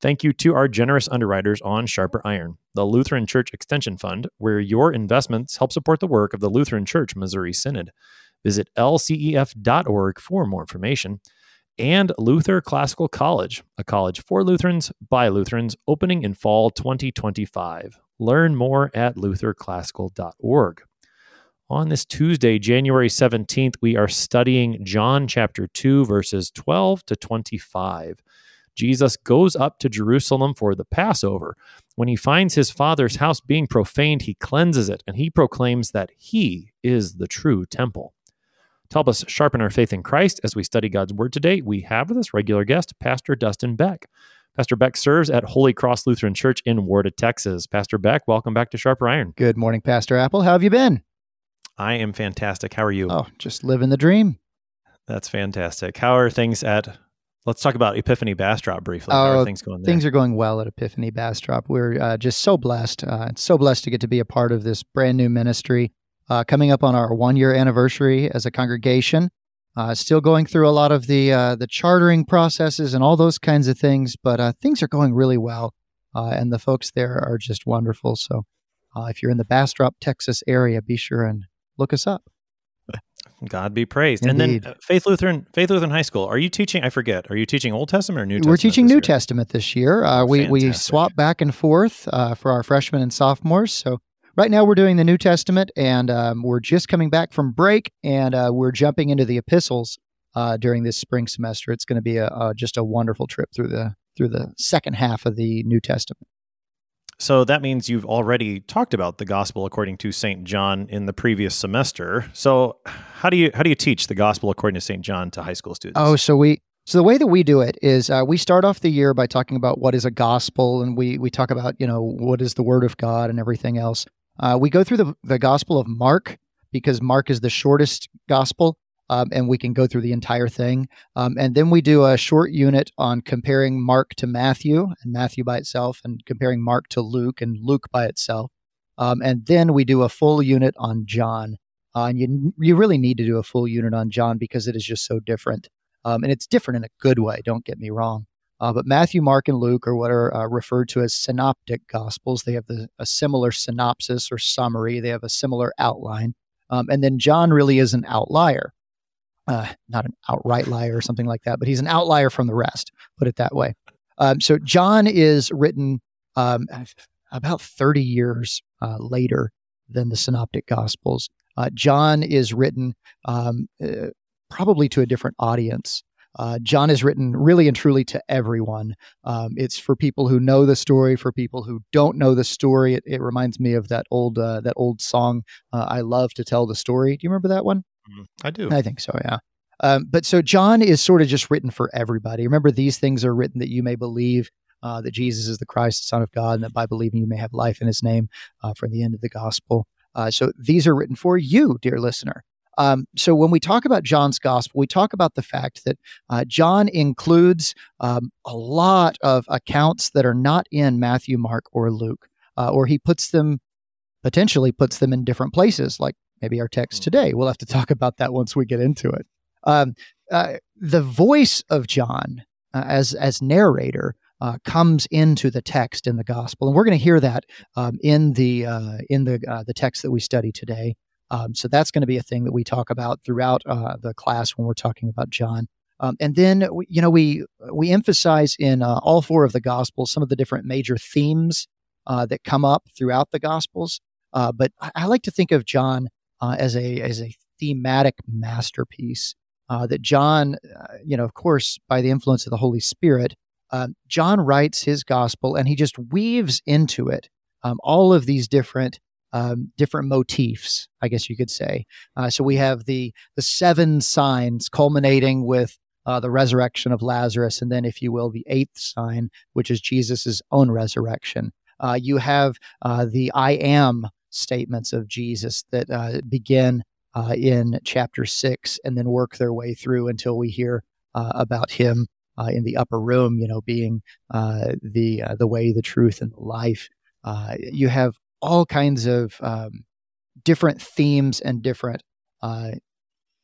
Thank you to our generous underwriters on Sharper Iron, the Lutheran Church Extension Fund, where your investments help support the work of the Lutheran Church Missouri Synod. Visit lcef.org for more information. And Luther Classical College, a college for Lutherans by Lutherans, opening in fall 2025. Learn more at lutherclassical.org. On this Tuesday, January 17th, we are studying John chapter 2, verses 12 to 25. Jesus goes up to Jerusalem for the Passover. When he finds his father's house being profaned, he cleanses it and he proclaims that he is the true temple. To help us sharpen our faith in Christ as we study God's Word today, we have with us regular guest, Pastor Dustin Beck. Pastor Beck serves at Holy Cross Lutheran Church in Warda, Texas. Pastor Beck, welcome back to Sharper Iron. Good morning, Pastor Appel. How have you been? I am fantastic. How are you? Oh, just living the dream. That's fantastic. How are things at Let's talk about Epiphany Bastrop briefly. How are oh, things going there? Things are going well at Epiphany Bastrop. We're uh, just so blessed, uh, so blessed to get to be a part of this brand new ministry. Uh, coming up on our one year anniversary as a congregation. Uh, still going through a lot of the uh, the chartering processes and all those kinds of things, but uh, things are going really well, and the folks there are just wonderful. So, if you're in the Bastrop, Texas area, be sure and look us up. God be praised. Indeed. And then uh, Faith Lutheran Faith Lutheran High School. Are you teaching? I forget. Are you teaching Old Testament or New Testament? We're teaching New year? Testament this year. Uh, we we swap back and forth uh, for our freshmen and sophomores. So right now we're doing the New Testament, and um, we're just coming back from break, and uh, we're jumping into the epistles uh, during this spring semester. It's going to be a just a wonderful trip through the through the second half of the New Testament. So that means you've already talked about the gospel according to St. John in the previous semester. So how do you how do you teach the gospel according to St. John to high school students? Oh, so we so the way that we do it is uh, we start off the year by talking about what is a gospel, and we we talk about you know what is the word of God and everything else. Uh, we go through the the gospel of Mark because Mark is the shortest gospel, um, and we can go through the entire thing. Um, and then we do a short unit on comparing Mark to Matthew and Matthew by itself, and comparing Mark to Luke and Luke by itself. Um, and then we do a full unit on John. Uh, and you you really need to do a full unit on John because it is just so different, um, and it's different in a good way. Don't get me wrong. Uh, but Matthew, Mark, and Luke are what are uh, referred to as synoptic gospels. They have the, a similar synopsis or summary. They have a similar outline. Um, and then John really is an outlier uh, not an outright liar or something like that, but he's an outlier from the rest, put it that way. Um, so John is written um, about 30 years uh, later than the Synoptic Gospels. Uh, John is written um, uh, probably to a different audience. Uh, John is written really and truly to everyone. Um, it's for people who know the story, for people who don't know the story. It, it reminds me of that old uh, that old song, "I love to tell the story." Do you remember that one? Mm, I do. I think so, yeah. Um, but so John is sort of just written for everybody. Remember, these things are written that you may believe uh, that Jesus is the Christ, Son of God, and that by believing you may have life in his name uh, from the end of the gospel. Uh, so these are written for you, dear listener. Um, so when we talk about John's gospel, we talk about the fact that uh, John includes um, a lot of accounts that are not in Matthew, Mark, or Luke, uh, or he puts them potentially puts them in different places, like maybe our text hmm. today. We'll have to talk about that once we get into it. Um, uh, the voice of John uh, as as narrator uh, comes into the text in the gospel, and we're going to hear that um, in the uh, in the uh, the text that we study today. Um, so that's going to be a thing that we talk about throughout uh, the class when we're talking about John. Um, and then we, you know we we emphasize in all four of the gospels some of the different major themes that come up throughout the gospels. but I, I, like to think of John as a as a thematic masterpiece uh, that John, uh, you know, of course, by the influence of the Holy Spirit, uh, John writes his gospel and he just weaves into it um, all of these different um, different motifs, I guess you could say. Uh, so we have the the seven signs culminating with uh, the resurrection of Lazarus, and then, if you will, the eighth sign, which is Jesus' own resurrection. Uh, you have the I am statements of Jesus that begin uh, in chapter six, and then work their way through until we hear uh, about him uh, in the upper room. You know, being uh, the uh, the way, the truth, and the life. Uh, you have all kinds of um, different themes and different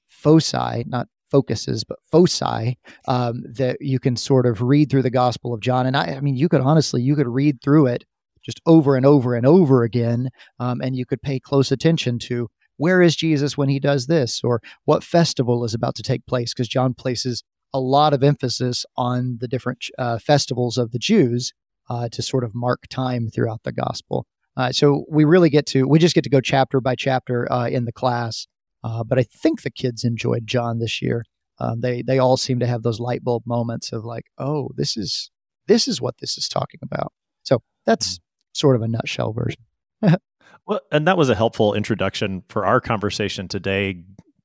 foci, not focuses, but foci um, that you can sort of read through the Gospel of John. And I, I mean, you could honestly, you could read through it just over and over and over again, um, and you could pay close attention to where is Jesus when he does this, or what festival is about to take place, because John places a lot of emphasis on the different uh, festivals of the Jews uh, to sort of mark time throughout the gospel. Uh, so we really get to we just get to go chapter by chapter uh, in the class. Uh, but I think the kids enjoyed John this year. Um, they they all seem to have those light bulb moments of like, oh, this is this is what this is talking about. So that's sort of a nutshell version. well, and that was a helpful introduction for our conversation today,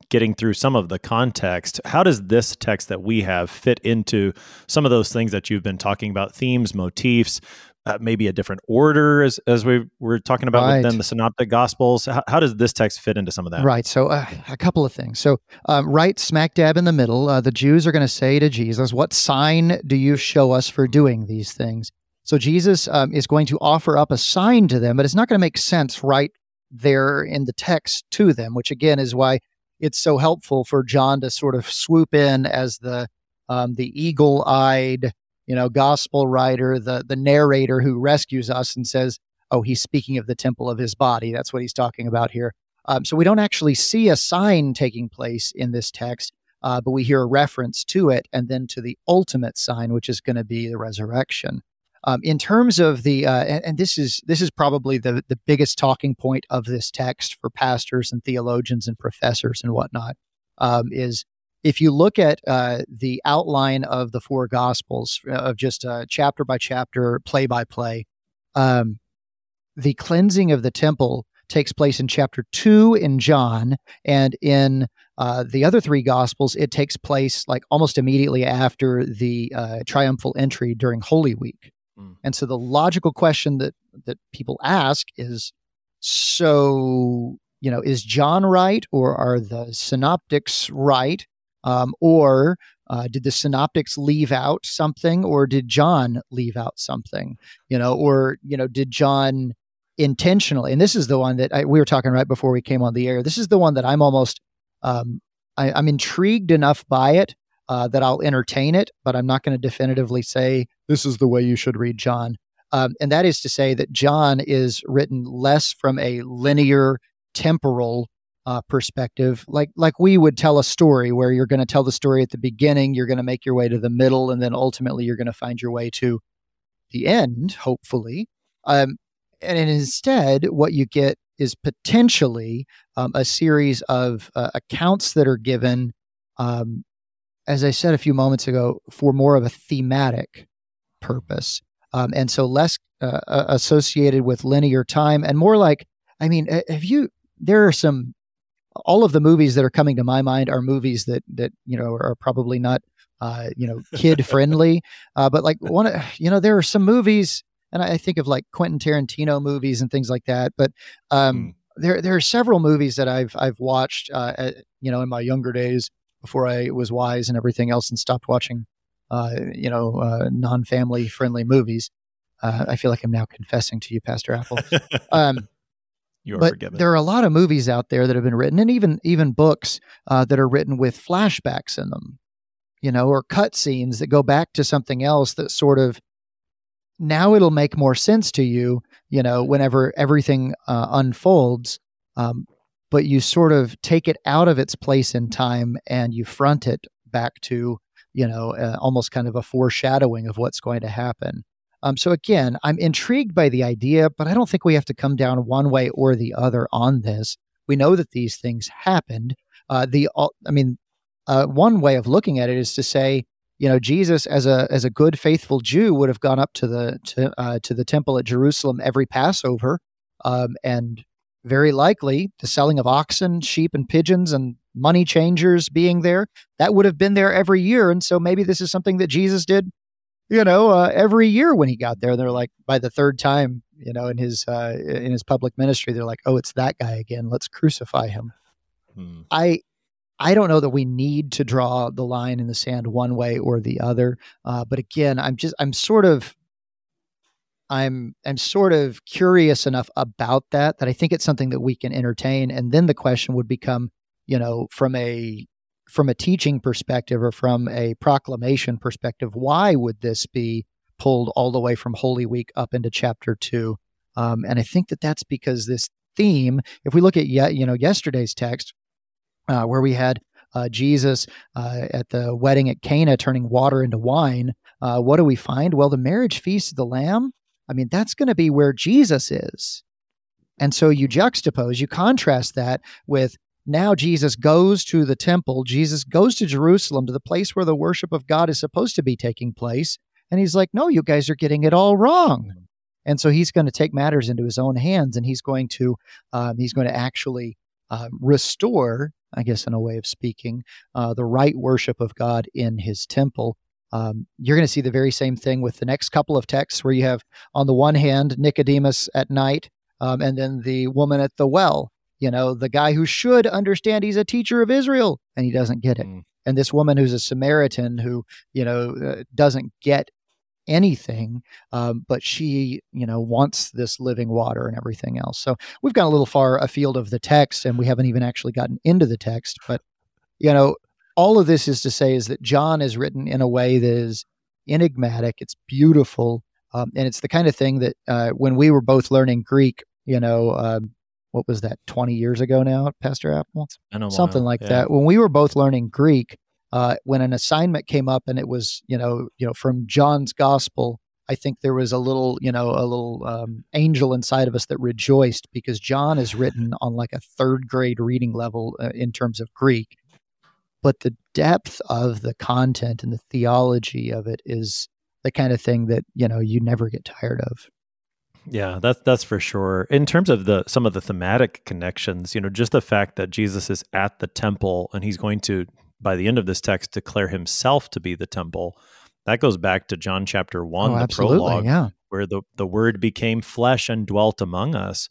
getting through some of the context. How does this text that we have fit into some of those things that you've been talking about, themes, motifs, uh, maybe a different order as, as we were talking about right. within the synoptic gospels how, how, does this text fit into some of that right so uh, a couple of things so um, right smack dab in the middle uh, the jews are going to say to jesus what sign do you show us for doing these things so Jesus um, is going to offer up a sign to them, but it's not going to make sense right there in the text to them, which again is why it's so helpful for John to sort of swoop in as the um, the eagle-eyed, you know, gospel writer, the the narrator who rescues us and says, "Oh, he's speaking of the temple of his body." That's what he's talking about here. Um, so we don't actually see a sign taking place in this text, uh, but we hear a reference to it, and then to the ultimate sign, which is going to be the resurrection. Um, in terms of the, uh, and, and, this is this is probably the the biggest talking point of this text for pastors and theologians and professors and whatnot, um, is if you look at uh, the outline of the four Gospels uh, of just uh, chapter by chapter, play by play, um, the cleansing of the temple takes place in chapter two in John, and in uh, the other three Gospels, it takes place like almost immediately after the uh, triumphal entry during Holy Week. Mm. And so the logical question that that people ask is so you know is John right or are the synoptics right um, or uh, did the synoptics leave out something or did John leave out something you know or you know did John intentionally and this is the one that I, we were talking right before we came on the air this is the one that I'm almost um, I, I'm intrigued enough by it uh, that I'll entertain it, but I'm not going to definitively say this is the way you should read John. Um, and that is to say that John is written less from a linear temporal uh, perspective, like like we would tell a story where you're going to tell the story at the beginning, you're going to make your way to the middle, and then ultimately you're going to find your way to the end, hopefully. Um, and instead, what you get is potentially um, a series of uh, accounts that are given um, as I said a few moments ago, for more of a thematic purpose. Um, and so less uh, associated with linear time and more like, I mean, have you, there are some, all of the movies that are coming to my mind are movies that, that, you know, are probably not, uh, you know, kid friendly. uh, but like one, you know, there are some movies, and I think of like Quentin Tarantino movies and things like that. But um, mm. there, there are several movies that I've, I've watched, uh, you know, in my younger days before I was wise and everything else and stopped watching, uh, you know, uh, non-family friendly movies. Uh, I feel like I'm now confessing to you, Pastor Appel. Um, you are but forgiven. there are a lot of movies out there that have been written, and even even books uh, that are written with flashbacks in them, you know, or cut scenes that go back to something else that sort of now it'll make more sense to you, you know, whenever everything uh, unfolds. Um, but you sort of take it out of its place in time and you front it back to you know uh, almost kind of a foreshadowing of what's going to happen. Um, so again i'm intrigued by the idea but i don't think we have to come down one way or the other on this. We know that these things happened. Uh, the i mean uh, one way of looking at it is to say you know jesus as a as a good faithful jew would have gone up to the to, uh, to the temple at jerusalem every passover um, and very likely the selling of oxen, sheep, and pigeons and money changers being there. That would have been there every year. And so maybe this is something that Jesus did, you know, uh, every year when he got there. They're like, by the third time, you know, in his uh, in his public ministry, they're like, oh, it's that guy again. Let's crucify him. Hmm. I I don't know that we need to draw the line in the sand one way or the other. Uh, but again, I'm just I'm sort of I'm I'm sort of curious enough about that that I think it's something that we can entertain. And then the question would become, you know, from a from a teaching perspective or from a proclamation perspective, why would this be pulled all the way from Holy Week up into chapter two? Um, and I think that that's because this theme, if we look at yet, you know, yesterday's text, uh, where we had uh, Jesus uh, at the wedding at Cana turning water into wine, uh, what do we find? Well, the marriage feast of the Lamb. I mean, that's going to be where Jesus is. And so you juxtapose, you contrast that with now Jesus goes to the temple, Jesus goes to Jerusalem, to the place where the worship of God is supposed to be taking place. And he's like, no, you guys are getting it all wrong. And so he's going to take matters into his own hands and he's going to um, he's going to actually uh, restore I guess, in a way of speaking, uh, the right worship of God in his temple. Um, you're going to see the very same thing with the next couple of texts where you have, on the one hand, Nicodemus at night, um, and then the woman at the well, you know, the guy who should understand he's a teacher of Israel, and he doesn't get it. Mm. And this woman who's a Samaritan who, you know, uh, doesn't get anything, um, but she, you know, wants this living water and everything else. So we've gone a little far afield of the text, and we haven't even actually gotten into the text. But you know, all of this is to say is that John is written in a way that is enigmatic. It's beautiful, um, and it's the kind of thing that uh, when we were both learning Greek, you know. Um, what was that 20 years ago now pastor appel something like yeah. that when we were both learning greek uh, when an assignment came up and it was you know you know from John's gospel, I think there was a little you know a little um, angel inside of us that rejoiced because John is written on like a third grade reading level uh, in terms of Greek, but the depth of the content and the theology of it is the kind of thing that you know you never get tired of. Yeah, that's that's for sure. In terms of the some of the thematic connections, you know, just the fact that Jesus is at the temple and he's going to by the end of this text declare himself to be the temple. That goes back to John chapter 1, oh, the prologue, yeah. where the, the word became flesh and dwelt among us.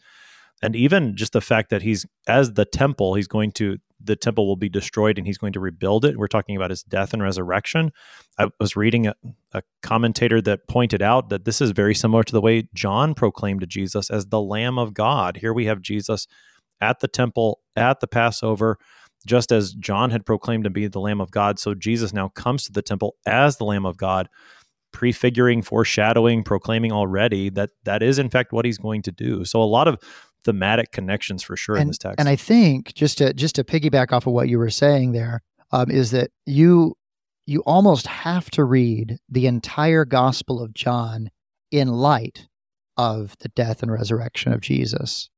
And even just the fact that he's, as the temple, he's going to, the temple will be destroyed and he's going to rebuild it. We're talking about his death and resurrection. I was reading a, a commentator that pointed out that this is very similar to the way John proclaimed Jesus as the Lamb of God. Here we have Jesus at the temple, at the Passover, just as John had proclaimed to be the Lamb of God, so Jesus now comes to the temple as the Lamb of God, prefiguring, foreshadowing, proclaiming already that that is in fact what he's going to do. So a lot of thematic connections for sure and, in this text. And I think just to just to piggyback off of what you were saying there um, is that you you almost have to read the entire Gospel of John in light of the death and resurrection of Jesus.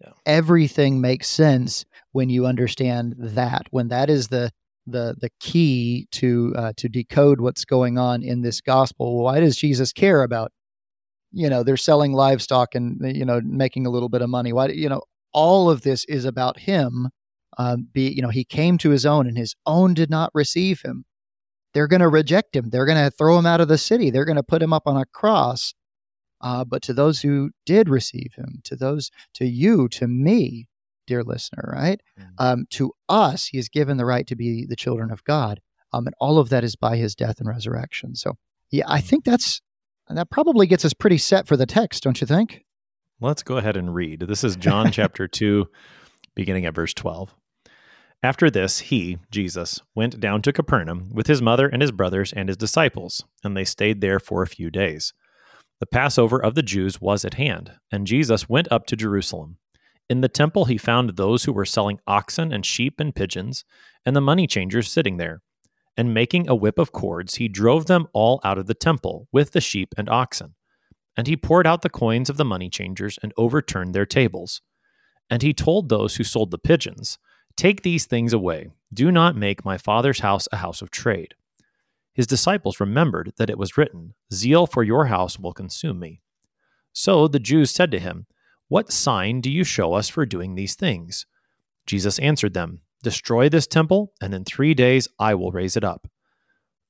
Yeah. Everything makes sense when you understand that. When that is the the the key to uh, to decode what's going on in this gospel. Why does Jesus care about? You know, they're selling livestock and you know making a little bit of money. Why? You know, all of this is about him. Um, be you know, he came to his own, and his own did not receive him. They're going to reject him. They're going to throw him out of the city. They're going to put him up on a cross. Uh, but to those who did receive him, to those, to you, to me, dear listener, right? Mm-hmm. Um, to us, he has given the right to be the children of God. Um, and all of that is by his death and resurrection. So, yeah, I think that's, that probably gets us pretty set for the text, don't you think? Let's go ahead and read. This is John chapter 2, beginning at verse 12. After this, he, Jesus, went down to Capernaum with his mother and his brothers and his disciples, and they stayed there for a few days. The Passover of the Jews was at hand, and Jesus went up to Jerusalem. In the temple, he found those who were selling oxen and sheep and pigeons, and the money changers sitting there. And making a whip of cords, he drove them all out of the temple with the sheep and oxen. And he poured out the coins of the money changers and overturned their tables. And he told those who sold the pigeons, Take these things away. Do not make my father's house a house of trade. His disciples remembered that it was written, Zeal for your house will consume me. So the Jews said to him, What sign do you show us for doing these things? Jesus answered them, Destroy this temple, and in three days I will raise it up.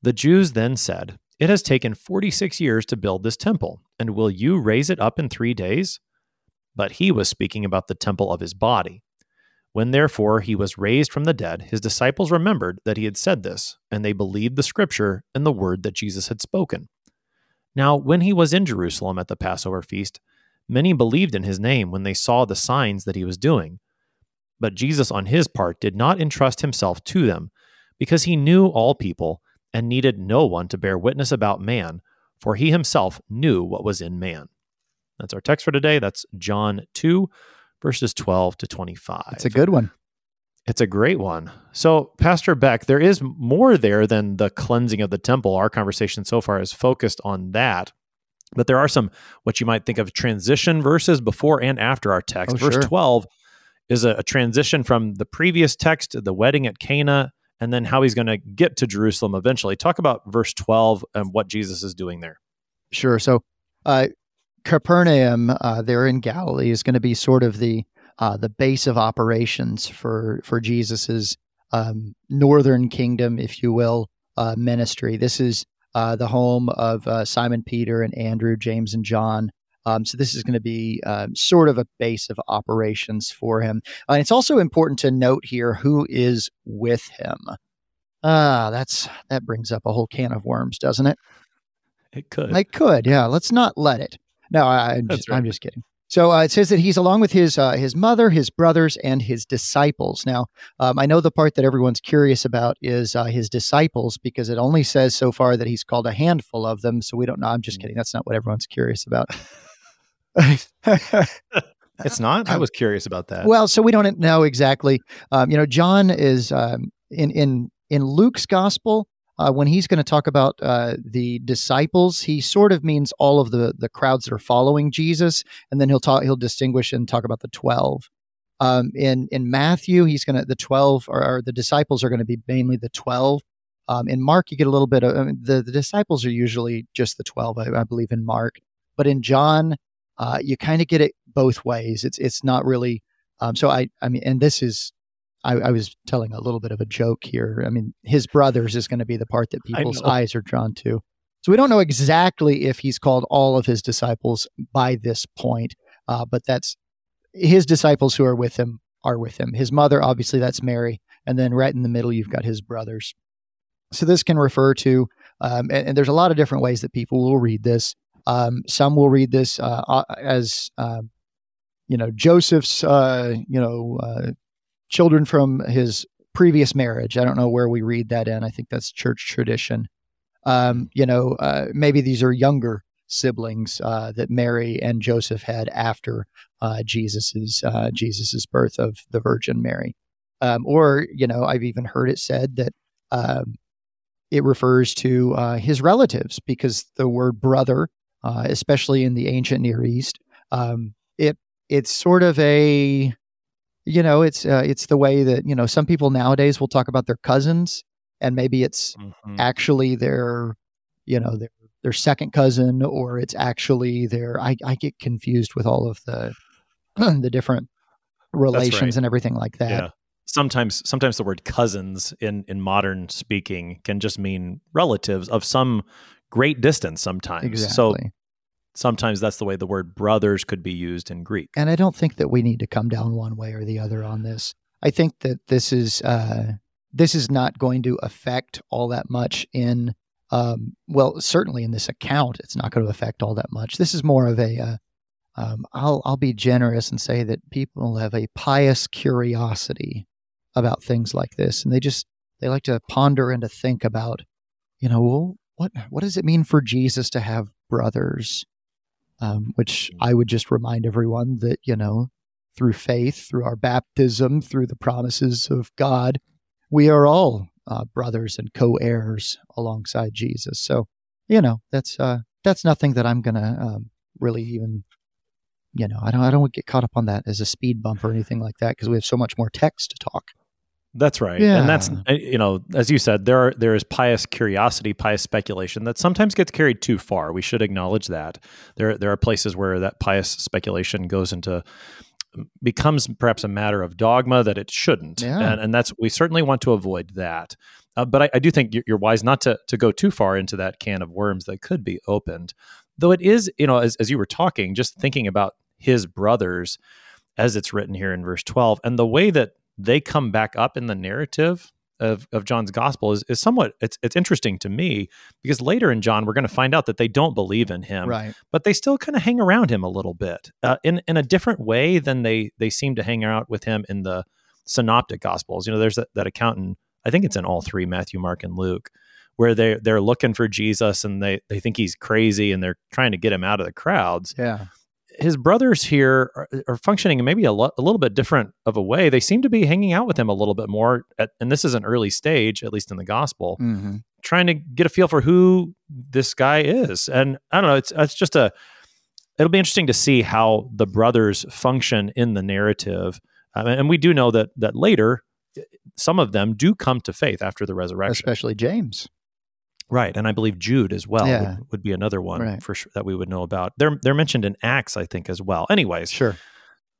The Jews then said, It has taken 46 years to build this temple, and will you raise it up in three days? But he was speaking about the temple of his body. When therefore he was raised from the dead, his disciples remembered that he had said this, and they believed the scripture and the word that Jesus had spoken. Now, when he was in Jerusalem at the Passover feast, many believed in his name when they saw the signs that he was doing. But Jesus, on his part, did not entrust himself to them, because he knew all people and needed no one to bear witness about man, for he himself knew what was in man. That's our text for today. That's John 2, verses 12 to 25. It's a good one. It's a great one. So, Pastor Beck, there is more there than the cleansing of the temple. Our conversation so far is focused on that. But there are some, what you might think of transition verses before and after our text. Oh, Verse sure. 12 is a, a transition from the previous text, the wedding at Cana, and then how he's going to get to Jerusalem eventually. Talk about verse 12 and what Jesus is doing there. Sure. So, uh, Capernaum, uh, there in Galilee, is going to be sort of the uh, the base of operations for for Jesus's um, northern kingdom, if you will, uh, ministry. This is uh, the home of uh, Simon Peter and Andrew, James and John. Um, so this is going to be um, sort of a base of operations for him. Uh, it's also important to note here who is with him. Ah, that's that brings up a whole can of worms, doesn't it? It could. I could, yeah. Let's not let it. No, I, I'm, just, right. I'm just kidding. So uh, it says that he's along with his uh, his mother, his brothers, and his disciples. Now, um, I know the part that everyone's curious about is uh, his disciples because it only says so far that he's called a handful of them. So we don't know. I'm just Mm. kidding. That's not what everyone's curious about. it's not? I was curious about that. well, so we don't know exactly. Um, you know, John is um, in in in Luke's gospel. Uh, when he's going to talk about uh, the disciples, he sort of means all of the the crowds that are following Jesus, and then he'll talk he'll distinguish and talk about the twelve. Um, in in Matthew, he's going to the twelve or, or the disciples are going to be mainly the twelve. Um, in Mark, you get a little bit of I mean, the the disciples are usually just the twelve, I, I believe, in Mark. But in John, uh, you kind of get it both ways. It's it's not really. Um, so I I mean, and this is I, I was telling a little bit of a joke here. I mean, his brothers is going to be the part that people's eyes are drawn to. So we don't know exactly if he's called all of his disciples by this point, uh, but that's his disciples who are with him are with him. His mother, obviously, that's Mary, and then right in the middle, you've got his brothers. So this can refer to, um, and, and there's a lot of different ways that people will read this. Um, some will read this uh, as, uh, you know, Joseph's, uh, you know, uh, children from his previous marriage. I don't know where we read that in. I think that's church tradition. Um, you know, uh, maybe these are younger siblings uh, that Mary and Joseph had after Jesus's Jesus's birth of the Virgin Mary. Um, or you know, I've even heard it said that um, it refers to uh, his relatives because the word brother, uh, especially in the ancient Near East, um, it it's sort of a you know it's uh, it's the way that you know some people nowadays will talk about their cousins and maybe it's Mhm. actually their you know their their second cousin or it's actually their I, I get confused with all of the the different relations right. and everything like that. Yeah. Sometimes sometimes the word cousins in in modern speaking can just mean relatives of some great distance sometimes. Exactly. So sometimes that's the way the word brothers could be used in Greek. and I don't think that we need to come down one way or the other on this. I think that this is uh, this is not going to affect all that much in um, well, certainly in this account, it's not going to affect all that much. This is more of a uh, um, I'll I'll be generous and say that people have a pious curiosity about things like this, and they just they like to ponder and to think about, you know, well, what what does it mean for Jesus to have brothers? Um, which I would just remind everyone that you know, through faith, through our baptism, through the promises of God, we are all uh, brothers and co-heirs alongside Jesus. So, you know, that's uh, that's nothing that I'm gonna um, really even, you know, I don't I don't want to get caught up on that as a speed bump or anything like that because we have so much more text to talk. That's right. Yeah. And that's you know, as you said, there are there is pious curiosity, pious speculation that sometimes gets carried too far. We should acknowledge that. There there are places where that pious speculation goes into becomes perhaps a matter of dogma that it shouldn't. Yeah. And and that's we certainly want to avoid that. Uh, but I, I do think you're, you're wise not to to go too far into that can of worms that could be opened. Though it is, you know, as as you were talking, just thinking about his brothers as it's written here in verse 12. And the way that they come back up in the narrative of, of John's gospel is, is somewhat it's it's interesting to me because later in John we're going to find out that they don't believe in him, right. but they still kind of hang around him a little bit uh, in in a different way than they they seem to hang out with him in the synoptic gospels. You know, there's that, that account in I think it's in all three Matthew, Mark, and Luke where they they're looking for Jesus and they they think he's crazy and they're trying to get him out of the crowds. Yeah his brothers here are, are functioning in maybe a, lo- a, little bit different of a way. They seem to be hanging out with him a little bit more, at, and this is an early stage, at least in the gospel, mm-hmm. trying to get a feel for who this guy is. And I don't know, it's it's just a. It'll be interesting to see how the brothers function in the narrative, um, and we do know that that later, some of them do come to faith after the resurrection, especially James. Right, and I believe Jude as well yeah. would, would, be another one right. for sure that we would know about. They're they're mentioned in Acts, I think, as well. Anyways, sure.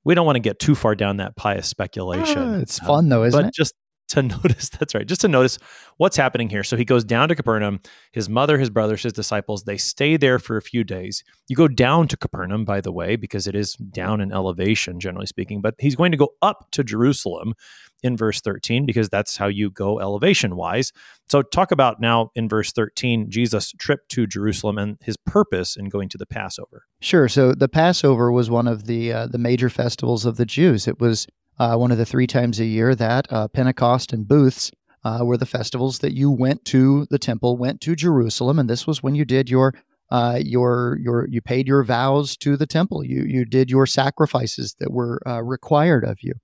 We don't want to get too far down that pious speculation. Uh, it's fun though, isn't but it? Just to notice, that's right. Just to notice what's happening here. So he goes down to Capernaum. His mother, his brothers, his disciples, they stay there for a few days. You go down to Capernaum, by the way, because it is down in elevation, generally speaking. But he's going to go up to Jerusalem in verse 13 because that's how you go elevation wise. So, talk about now in verse 13 Jesus' trip to Jerusalem and his purpose in going to the Passover. Sure. So, the Passover was one of the uh, the major festivals of the Jews. It was uh, one of the three times a year that uh, Pentecost and Booths uh, were the festivals that you went to the temple, went to Jerusalem, and this was when you did your uh, your your you paid your vows to the temple. You you did your sacrifices that were uh, required of you.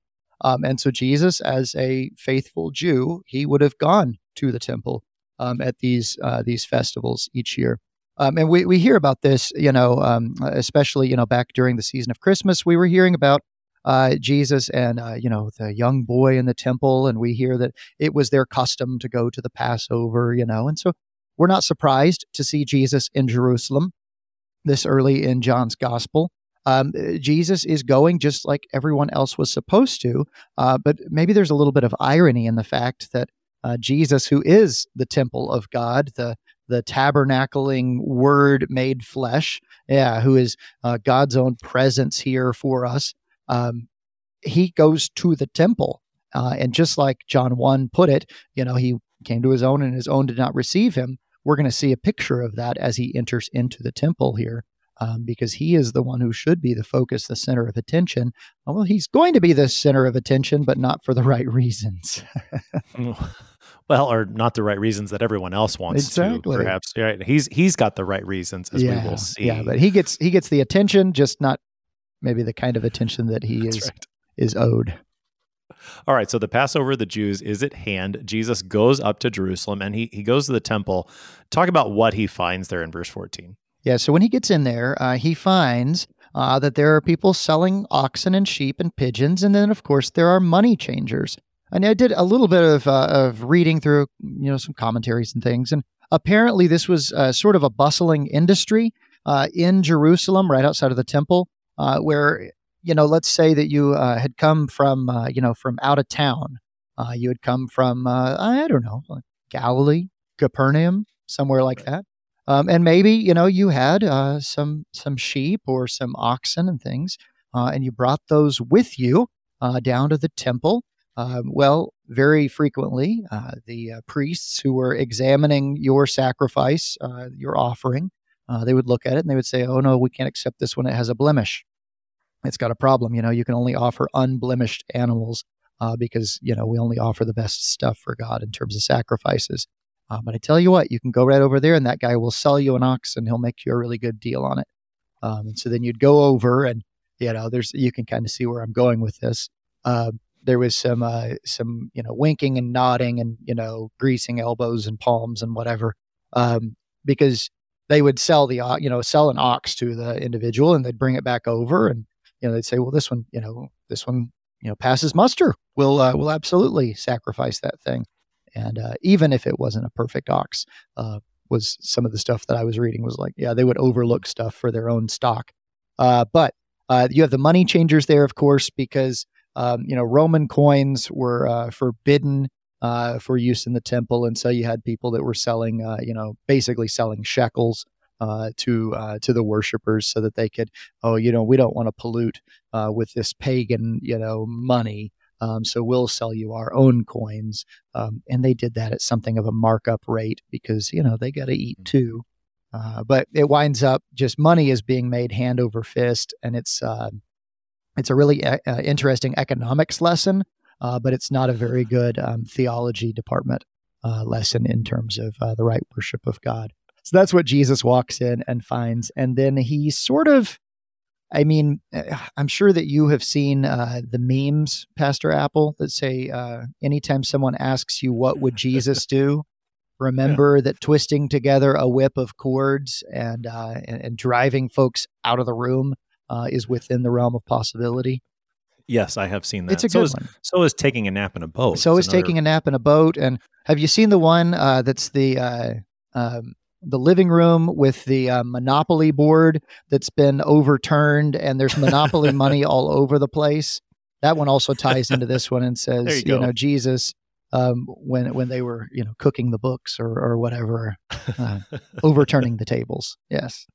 Um, and so Jesus, as a faithful Jew, he would have gone to the temple um, at these uh, these festivals each year. Um, and we, we hear about this, you know, um, especially you know back during the season of Christmas, we were hearing about uh, Jesus and uh, you know the young boy in the temple, and we hear that it was their custom to go to the Passover, you know, and so we're not surprised to see Jesus in Jerusalem this early in John's gospel. Um, uh, Jesus is going just like everyone else was supposed to, uh, but maybe there's a little bit of irony in the fact that uh, Jesus, who is the temple of God, the the tabernacling Word made flesh, yeah, who is uh, God's own presence here for us, um, he goes to the temple, uh, and just like John one put it, you know, he came to his own, and his own did not receive him. We're going to see a picture of that as he enters into the temple here um, because he is the one who should be the focus, the center of attention. Well, he's going to be the center of attention, but not for the right reasons. well, or not the right reasons that everyone else wants exactly. to, perhaps. Right? He's he's got the right reasons, as yeah, we will see. Yeah, but he gets he gets the attention, just not maybe the kind of attention that he is right. is owed. All right, so the Passover of the Jews is at hand. Jesus goes up to Jerusalem and he he goes to the temple. Talk about what he finds there in verse 14. Yeah, so when he gets in there, uh, he finds uh, that there are people selling oxen and sheep and pigeons, and then of course there are money changers. And I did a little bit of uh, of reading through, you know, some commentaries and things, and apparently this was uh, sort of a bustling industry uh, in Jerusalem, right outside of the temple, uh, where you know, let's say that you had come from, you know, from out of town. you had come from, I don't know, Galilee, Capernaum, somewhere like that. Um, and maybe you know you had uh, some some sheep or some oxen and things, uh, and you brought those with you uh, down to the temple. Um, well, very frequently, uh, the uh, priests who were examining your sacrifice, uh, your offering, they would look at it and they would say, "Oh no, we can't accept this one. It has a blemish. It's got a problem. You know, you can only offer unblemished animals." because you know we only offer the best stuff for God in terms of sacrifices. Uh, but I tell you what, you can go right over there and that guy will sell you an ox and he'll make you a really good deal on it. Um, and so then you'd go over and, you know, there's, you can kind of see where I'm going with this. Uh, there was some, uh, some, you know, winking and nodding and, you know, greasing elbows and palms and whatever. Um, because they would sell the, you know, sell an ox to the individual and they'd bring it back over and, you know, they'd say, well, this one, you know, this one, you know, passes muster. We'll, uh, we'll absolutely sacrifice that thing. And uh, even if it wasn't a perfect ox, uh, was some of the stuff that I was reading was like, yeah, they would overlook stuff for their own stock. Uh, but uh, you have the money changers there, of course, because um, you know Roman coins were uh, forbidden uh, for use in the temple, and so you had people that were selling, you know, basically selling shekels uh, to uh, to the worshipers so that they could oh you know we don't want to pollute uh, with this pagan you know money. Um, so we'll sell you our own coins. Um, and they did that at something of a markup rate because you know they got to eat mm. too. Uh, but it winds up just money is being made hand over fist. And it's uh, it's a really uh, interesting economics lesson but it's not a very good um, theology department lesson in terms of the right worship of God. So that's what Jesus walks in and finds. And then he sort of, I mean, I'm sure that you have seen uh, the memes, Pastor Appel, that say, uh, anytime someone asks you, what would Jesus do? Remember yeah. that twisting together a whip of cords and, uh, and, and, driving folks out of the room uh, is within the realm of possibility. Yes, I have seen that. It's a so good is, one. So is taking a nap in a boat. So is another... taking a nap in a boat. And have you seen the one uh, that's the uh, um, the living room with the uh, monopoly board that's been overturned and there's monopoly money all over the place that one also ties into this one and says you, you, know jesus um, when when they were you know cooking the books or or whatever uh, overturning the tables yes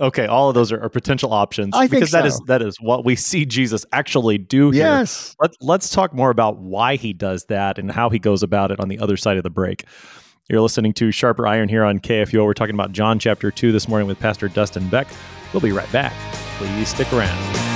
okay all of those are, are potential options I because think that so. is that is what we see jesus actually do here yes Let, let's talk more about why he does that and how he goes about it on the other side of the break you're listening to Sharper Iron here on KFUO. We're talking about John chapter 2 this morning with Pastor Dustin Beck. We'll be right back. Please stick around.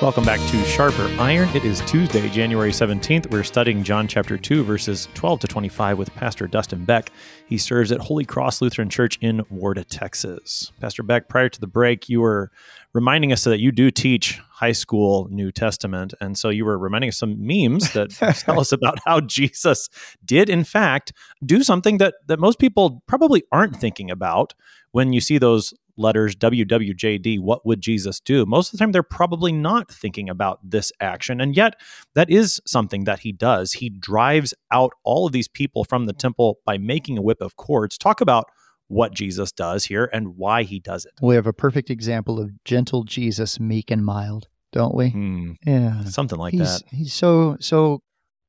Welcome back to Sharper Iron. It is Tuesday, January 17th. We're studying John chapter 2, verses 12 to 25 with Pastor Dustin Beck. He serves at Holy Cross Lutheran Church in Warda, Texas. Pastor Beck, prior to the break, you were reminding us that you do teach high school New Testament. And so you were reminding us some memes that tell us about how Jesus did, in fact, do something that, that most people probably aren't thinking about when you see those letters WWJD, what would Jesus do? Most of the time, they're probably not thinking about this action. And yet, that is something that he does. He drives out all of these people from the temple by making a whip of cords. Talk about what Jesus does here and why he does it. We have a perfect example of gentle Jesus, meek and mild, don't we? Hmm. Yeah. Something like he's, that. He's so, so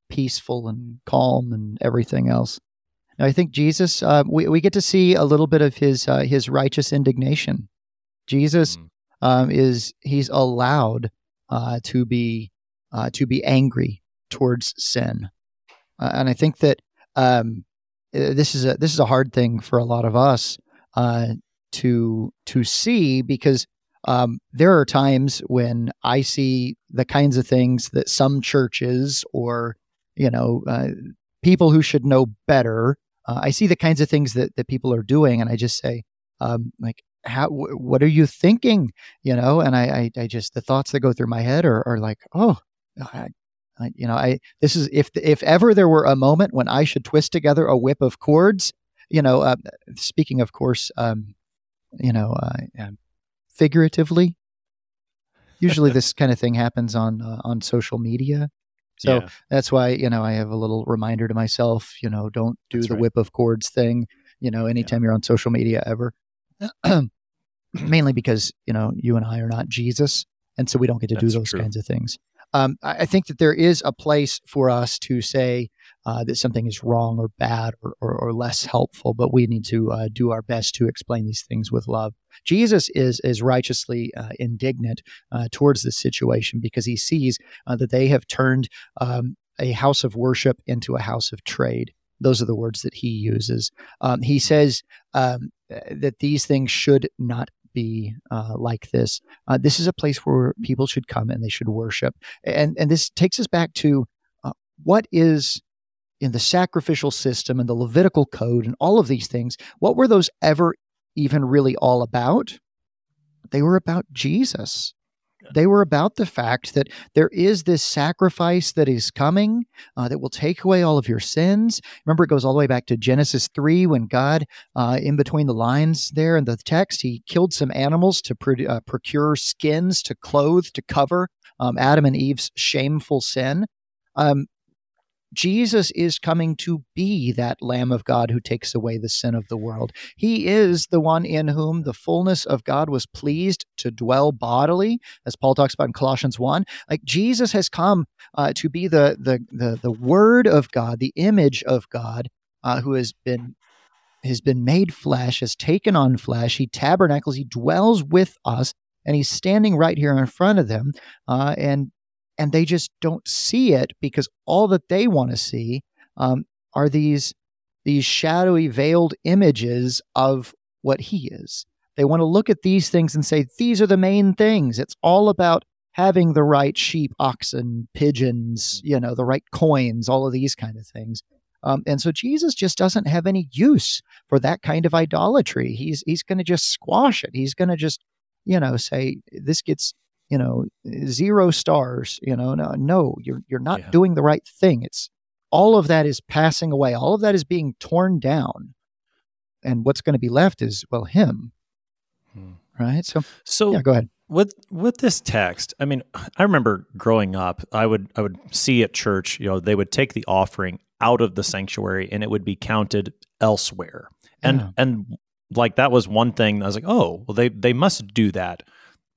peaceful and calm and everything else. I think Jesus, uh, we, we get to see a little bit of his uh, his righteous indignation. Jesus mm. um, is he's allowed uh, to be uh, to be angry towards sin, uh, and I think that um, uh, this is a this is a hard thing for a lot of us to to see because um, there are times when I see the kinds of things that some churches or you know people who should know better uh, I see the kinds of things that, that people are doing, and I just say, um, like, how, w- what are you thinking? You know, and I, I, I, just the thoughts that go through my head are, are like, oh, I, I, you know, I this is if if ever there were a moment when I should twist together a whip of cords, you know, uh, speaking of course, um, you know, uh, figuratively. Usually, this kind of thing happens on uh, on social media. So yeah. that's why, you know, I have a little reminder to myself, you know, don't do that's the right. whip of cords thing, you know, anytime yeah. you're on social media ever. Mainly because, you know, you and I are not Jesus. And so we don't get to that's do those true. kinds of things. Um, I, I, think that there is a place for us to say, uh, that something is wrong or bad or, or, or less helpful, but we need to uh, do our best to explain these things with love. Jesus is is righteously uh, indignant uh, towards this situation because he sees uh, that they have turned um, a house of worship into a house of trade. Those are the words that he uses. Um, he says um, that these things should not be uh, like this. Uh, this is a place where people should come and they should worship. And and this takes us back to uh, what is in the sacrificial system and the Levitical code and all of these things. What were those ever even really all about? They were about Jesus. They were about the fact that there is this sacrifice that is coming uh, that will take away all of your sins. Remember, it goes all the way back to Genesis 3 when God, uh, in between the lines there in the text, he killed some animals to pr- uh, procure skins to clothe, to cover um, Adam and Eve's shameful sin. Um, Jesus is coming to be that Lamb of God who takes away the sin of the world. He is the one in whom the fullness of God was pleased to dwell bodily, as Paul talks about in Colossians 1. Like Jesus has come uh, to be the, the, the, the Word of God, the image of God, uh, who has been has been made flesh, has taken on flesh. He tabernacles, he dwells with us, and he's standing right here in front of them. Uh, and and they just don't see it because all that they want to see um, are these these shadowy veiled images of what he is. They want to look at these things and say these are the main things. It's all about having the right sheep oxen pigeons you know the right coins all of these kind of things. Um, and so jesus just doesn't have any use for that kind of idolatry. He's he's going to just squash it. He's going to just you know say this gets you know zero stars you know no no you're you're not yeah. doing the right thing. It's all of that is passing away. All of that is being torn down. And what's going to be left is well him. Hmm. right? So so yeah go ahead. with with this text i mean i remember growing up i would i would see at church you know they would take the offering out of the sanctuary and it would be counted elsewhere. And yeah. and like that was one thing i was like oh well they they must do that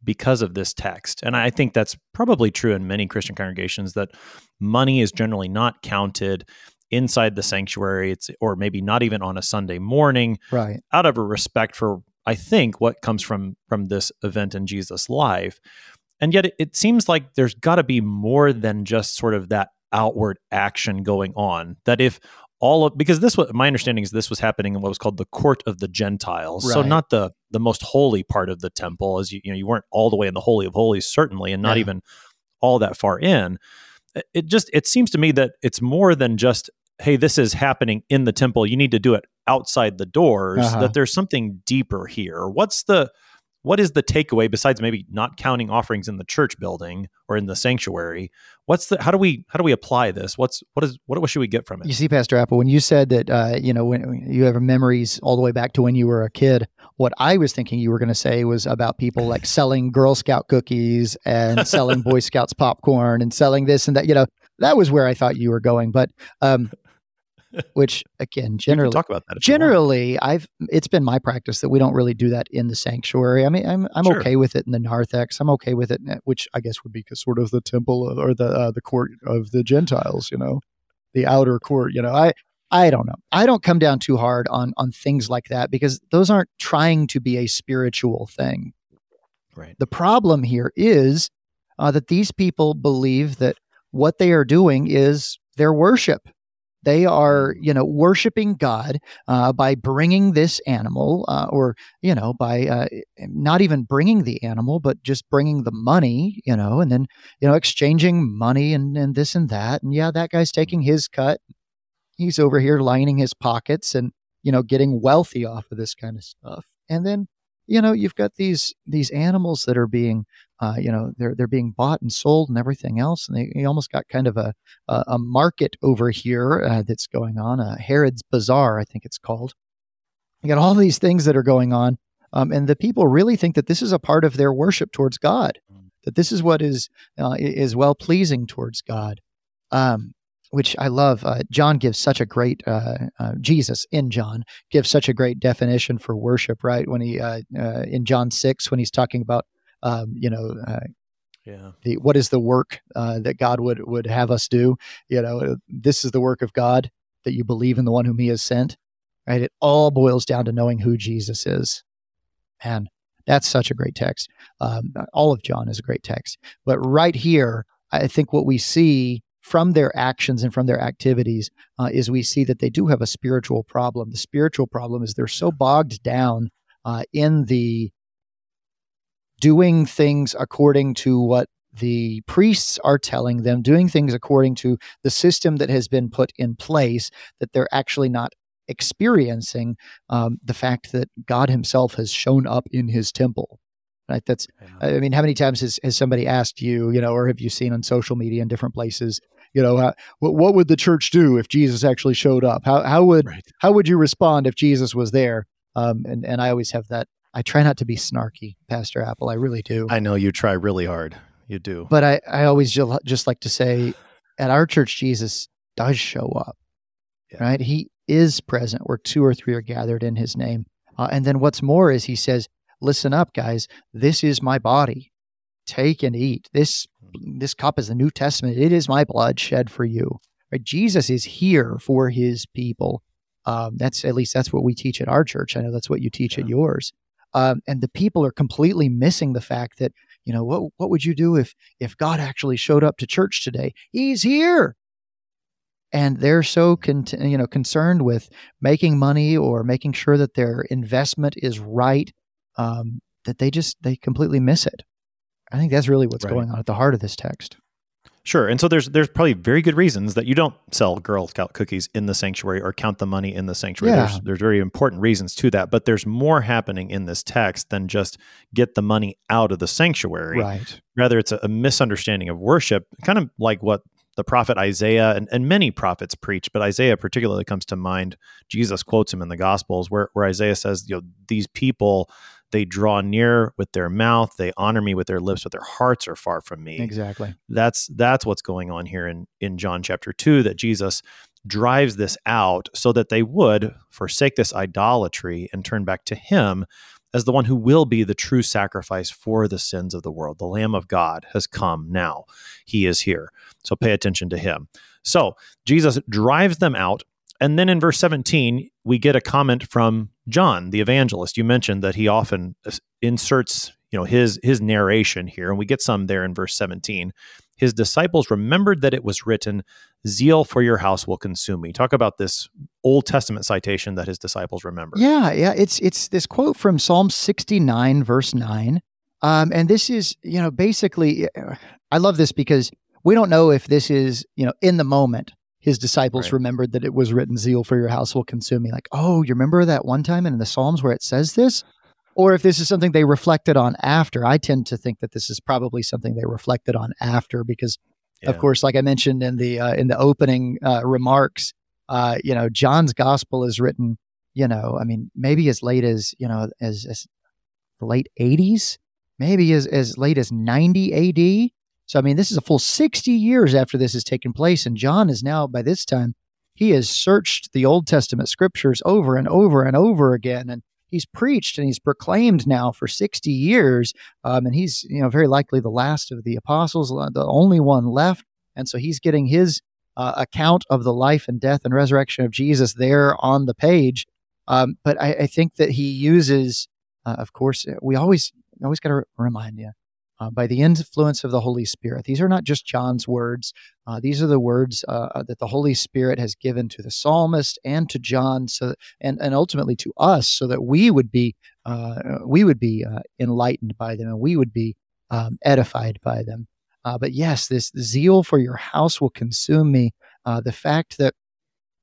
because of this text. And I think that's probably true in many Christian congregations that money is generally not counted inside the sanctuary. It's or maybe not even on a Sunday morning right. out of a respect for I think what comes from from this event in Jesus life. And yet it, it seems like there's got to be more than just sort of that outward action going on. That if all of because this was my understanding is this was happening in what was called the court of the Gentiles. Right. So not the the most holy part of the temple, as you you know you weren't all the way in the holy of holies certainly, and not yeah. even all that far in. It just it seems to me that it's more than just hey this is happening in the temple. You need to do it outside the doors. Uh-huh. That there's something deeper here. What's the what is the takeaway besides maybe not counting offerings in the church building or in the sanctuary? What's the how do we how do we apply this? What's what is what, what should we get from it? You see pastor appel when you said that uh, you know when you have memories all the way back to when you were a kid what i was thinking you were going to say was about people like selling girl scout cookies and selling boy scouts popcorn and selling this and that you know that was where i thought you were going but um, which again generally talk about that generally i've it's been my practice that we don't really do that in the sanctuary. I mean i'm, I'm sure. okay with it in the narthex. I'm okay with it which i guess would be sort of the temple or the uh, the court of the gentiles you know the outer court you know. I i don't know. I don't come down too hard on on things like that because those aren't trying to be a spiritual thing. Right. The problem here is uh, that these people believe that what they are doing is their worship they are, you know, worshiping God uh, by bringing this animal, uh, or you know, by uh, not even bringing the animal, but just bringing the money, you know, and then you know, exchanging money and and this and that, and yeah, that guy's taking his cut. He's over here lining his pockets and you know, getting wealthy off of this kind of stuff, and then you know, you've got these these animals that are being uh, you know they're they're being bought and sold and everything else, and they, you almost got kind of a a, a market over here uh, that's going on. Uh, Herod's Bazaar, I think it's called. You got all these things that are going on, um, and the people really think that this is a part of their worship towards God, that this is what is uh, is well pleasing towards God. Um, which I love. Uh, John gives such a great uh, uh, Jesus in John gives such a great definition for worship, right? When he uh, uh, in John six when he's talking about um, you know, uh, Yeah. The what is the work uh, that God would would have us do? You know, this is the work of God that you believe in the one whom He has sent. Right. It all boils down to knowing who Jesus is. Man, that's such a great text. Um, all of John is a great text, but right here, I think what we see from their actions and from their activities uh, is we see that they do have a spiritual problem. The spiritual problem is they're so bogged down uh, in the doing things according to what the priests are telling them, doing things according to the system that has been put in place, that they're actually not experiencing um, the fact that God Himself has shown up in His temple. Right? That's, I mean, how many times has, has somebody asked you, you know, or have you seen on social media in different places, you know, how, what, what would the church do if Jesus actually showed up? How, how would, Right. how would you respond if Jesus was there? Um, and, and I always have that. I try not to be snarky, Pastor Appel. I really do. I know you try really hard. You do. But I, I always ju- just like to say at our church, Jesus does show up, Yeah. right? He is present where two or three are gathered in his name. Uh, and then what's more is he says, listen up, guys, this is my body. Take and eat. This, this cup is the New Testament. It is my blood shed for you. Right? Jesus is here for his people. Um, that's at least that's what we teach at our church. I know that's what you teach at yours. Um, and the people are completely missing the fact that you know what what would you do if if God actually showed up to church today? He's here. And they're so con- you know concerned with making money or making sure that their investment is right um, that they just they completely miss it. I think that's really what's Right. going on at the heart of this text. Sure. And so there's there's probably very good reasons that you don't sell Girl Scout cookies in the sanctuary or count the money in the sanctuary. Yeah. There's there's very important reasons to that, but there's more happening in this text than just get the money out of the sanctuary. Right. Rather, it's a, a misunderstanding of worship, kind of like what the prophet Isaiah and, and many prophets preach, but Isaiah particularly comes to mind. Jesus quotes him in the Gospels where, where Isaiah says, you know, these people, they draw near with their mouth, they honor me with their lips, but their hearts are far from me. Exactly. that's that's what's going on here in in John chapter 2 that Jesus drives this out so that they would forsake this idolatry and turn back to him as the one who will be the true sacrifice for the sins of the world. The lamb of God has come now. He is here. So pay attention to him. So Jesus drives them out and then in verse 17 we get a comment from John the evangelist you mentioned that he often uh, inserts you know his his narration here and we get some there in verse 17 his disciples remembered that it was written zeal for your house will consume me talk about this old testament citation that his disciples remember Yeah, yeah. It's it's this quote from Psalm 69, verse 9. Um, and this is, you know, basically uh, I love this because we don't know if this is, you know, in the moment his disciples Right. remembered that it was written, Zeal for your house will consume me. Like, oh, you remember that one time in the Psalms where it says this? Or if this is something they reflected on after. I tend to think that this is probably something they reflected on after because of course, like I mentioned in the uh, in the opening uh, remarks, uh, you know, John's gospel is written, you know, I mean, maybe as late as you know, as, as the late '80s, maybe as as late as 90 A.D. So I mean, this is a full 60 years after this has taken place, and John is now by this time he has searched the Old Testament scriptures over and over and over again, and he's preached and he's proclaimed now for 60 years um, and he's you know very likely the last of the apostles, the only one left, and so he's getting his uh, account of the life and death and resurrection of Jesus there on the page. Um, but I, I think that he uses, uh, of course, we always always got to re- remind you. Uh, by the influence of the Holy Spirit. These are not just John's words. Uh, these are the words uh, that the Holy Spirit has given to the psalmist and to John, so and and ultimately to us, so that we would be uh, we would be uh, enlightened by them and we would be um, edified by them. Uh, but yes, this zeal for your house will consume me. Uh, the fact that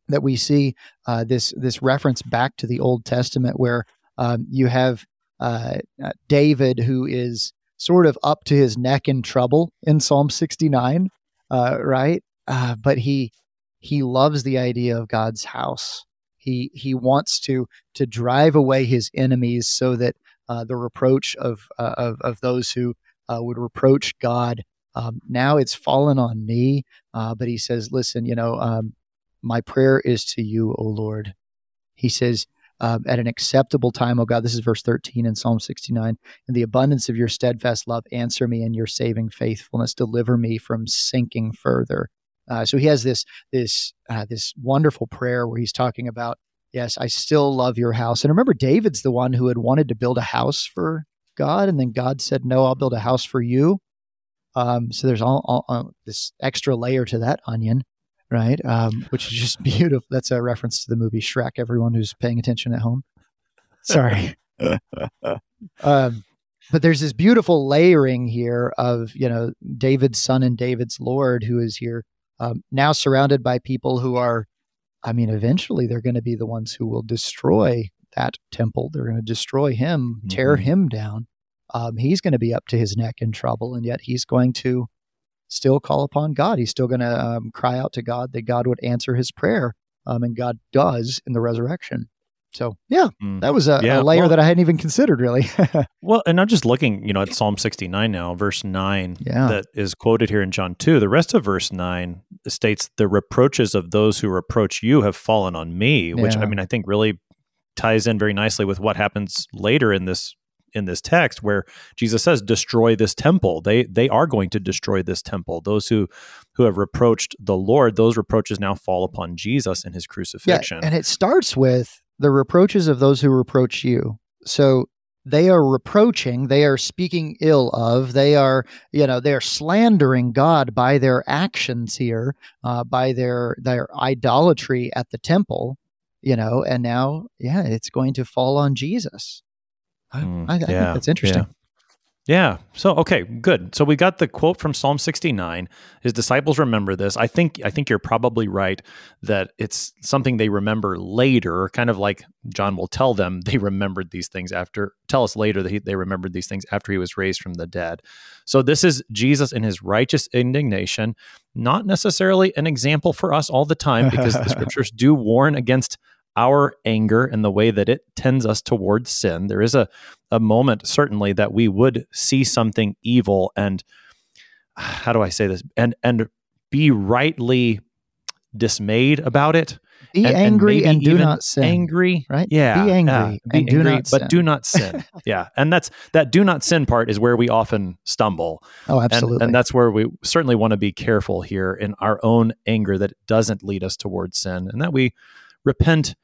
that we see uh, this this reference back to the Old Testament, where um, you have uh, uh, David who is sort of up to his neck in trouble in Psalm 69, uh, right? Uh, but he he loves the idea of God's house. He he wants to to drive away his enemies so that uh, the reproach of uh, of of those who uh, would reproach God um, now it's fallen on me. Uh, but he says, listen, you know, um, my prayer is to you, O Lord. He says, um, at an acceptable time, oh God. This is verse 13 in Psalm 69. In the abundance of your steadfast love, answer me in your saving faithfulness. Deliver me from sinking further. Uh, so he has this this uh, this wonderful prayer where he's talking about, yes, I still love your house. And remember, David's the one who had wanted to build a house for God, and then God said, no, I'll build a house for you. Um, so there's all, all uh, this extra layer to that onion right? Um, which is just beautiful. That's a reference to the movie Shrek. Everyone who's paying attention at home, sorry. um, but there's this beautiful layering here of you know David's son and David's Lord, who is here um, now surrounded by people who are, I mean, eventually they're going to be the ones who will destroy that temple. They're going to destroy him, mm-hmm. tear him down. Um, he's going to be up to his neck in trouble, and yet he's going to still call upon God. He's still going to um, cry out to God that God would answer his prayer. Um, and God does in the resurrection. So yeah, mm. that was a, yeah, a layer well, that I hadn't even considered really. well, and I'm just looking, you know, at Psalm 69 now, verse nine, yeah. that is quoted here in John 2. The rest of verse nine states, "The reproaches of those who reproach you have fallen on me," which yeah. I mean, I think really ties in very nicely with what happens later in this in this text where Jesus says destroy this temple. They they are going to destroy this temple. Those who who have reproached the Lord those reproaches now fall upon Jesus in his crucifixion. yeah, and it starts with the reproaches of those who reproach you. So they are reproaching they are speaking ill of they are you know they're slandering god by their actions here uh, by their their idolatry at the temple you know and now yeah it's going to fall on jesus I, mm, I, I yeah, think that's interesting. Yeah. Yeah. So okay, good. So we got the quote from Psalm 69. His disciples remember this. I think I think you're probably right that it's something they remember later, kind of like John will tell them they remembered these things after tell us later that he, they remembered these things after he was raised from the dead. So this is Jesus in his righteous indignation, not necessarily an example for us all the time because the scriptures do warn against our anger and the way that it tends us towards sin. There is a, a moment, certainly, that we would see something evil and how do I say this? And and be rightly dismayed about it. Be and, angry and, and do not sin. Angry, right? Yeah, be angry, yeah, be angry, do but sin. do not sin. yeah, and that's that do not sin part is where we often stumble. Oh, absolutely. And, and that's where we certainly want to be careful here in our own anger that doesn't lead us towards sin, and that we repent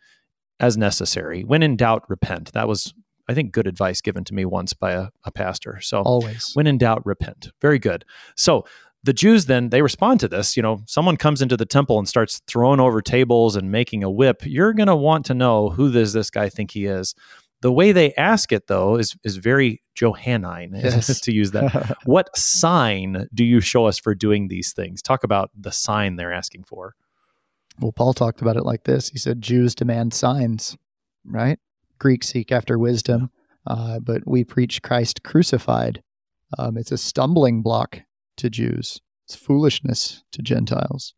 as necessary. When in doubt, repent. That was, I think, good advice given to me once by a, a pastor. So always, when in doubt, repent. Very good. So the Jews then they respond to this. You know, someone comes into the temple and starts throwing over tables and making a whip. You're going to want to know who does this guy think he is. The way they ask it though is is very Johannine yes. to use that. what sign do you show us for doing these things? Talk about the sign they're asking for. Well, Paul talked about it like this. He said, Jews demand signs, right? Greeks seek after wisdom, uh, but we preach Christ crucified. Um, it's a stumbling block to Jews, it's foolishness to Gentiles.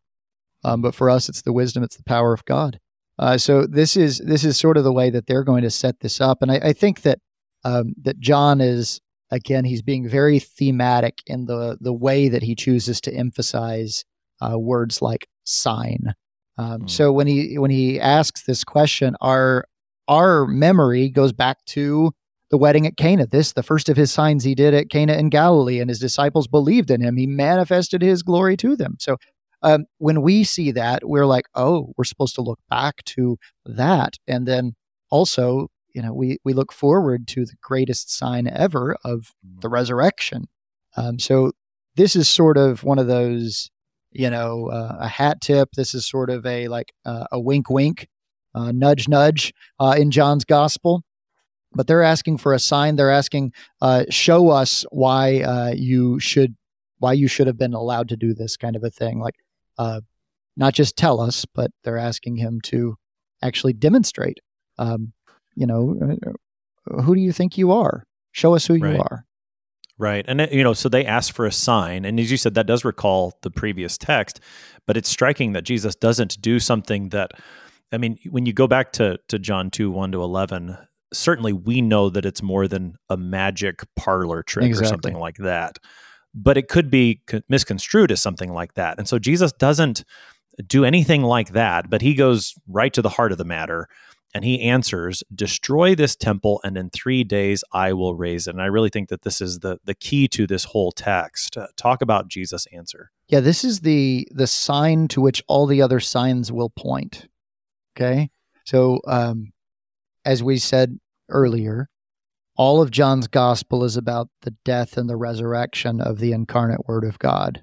Um, but for us, it's the wisdom, it's the power of God. Uh, so this is this is sort of the way that they're going to set this up, and I, I think that um, that John is again he's being very thematic in the the way that he chooses to emphasize uh, words like sign um, mm. So when he when he asks this question, our our memory goes back to the wedding at Cana. This the first of his signs he did at Cana in Galilee, and his disciples believed in him. He manifested his glory to them. So um, when we see that, we're like, oh, we're supposed to look back to that, and then also, you know, we we look forward to the greatest sign ever of hmm. the resurrection. Um, so this is sort of one of those you know, uh, a hat tip. This is sort of a like uh, a wink, wink, uh, nudge, nudge uh, in John's gospel. But they're asking for a sign. They're asking, uh, show us why uh, you should, why you should have been allowed to do this kind of a thing. Like, not just tell us, but they're asking him to actually demonstrate. Um, you know, who do you think you are? Show us who right. you are. Right. And, you know, so they ask for a sign. And as you said, that does recall the previous text, but it's striking that Jesus doesn't do something that, I mean, when you go back to, to John 2 1 to 11, certainly we know that it's more than a magic parlor trick exactly. or something like that. But it could be misconstrued as something like that. And so Jesus doesn't do anything like that, but he goes right to the heart of the matter And he answers, Destroy this temple, and in three days I will raise it. And I really think that this is the, the key to this whole text. Uh, talk about Jesus' answer. Yeah, this is the the sign to which all the other signs will point. Okay. So um, as we said earlier, all of John's gospel is about the death and the resurrection of the incarnate word of God.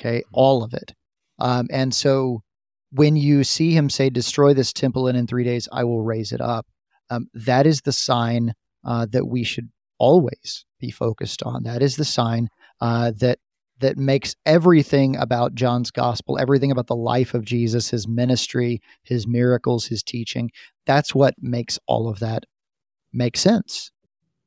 Okay. All of it. Um, and so when you see him say, Destroy this temple, and in three days I will raise it up, um, that is the sign uh, that we should always be focused on. That is the sign uh, that that makes everything about John's gospel, everything about the life of Jesus, his ministry, his miracles, his teaching. That's what makes all of that make sense.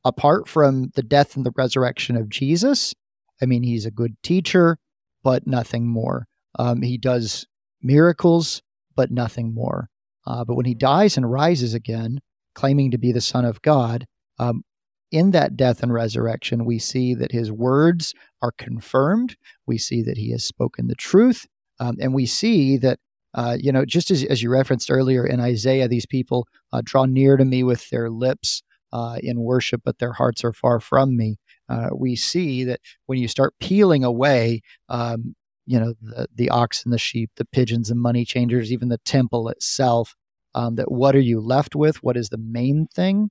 Apart from the death and the resurrection of Jesus, I mean, he's a good teacher, but nothing more. Um, he does miracles, but nothing more. Uh, but when he dies and rises again, claiming to be the Son of God, um, in that death and resurrection, we see that his words are confirmed. We see that he has spoken the truth. Um, and we see that, uh, you know, just as, as you referenced earlier in Isaiah, these people uh, draw near to me with their lips uh, in worship, but their hearts are far from me. Uh, we see that when you start peeling away um, you know the, the ox and the sheep the pigeons and money changers even the temple itself um, that what are you left with? What is the main thing?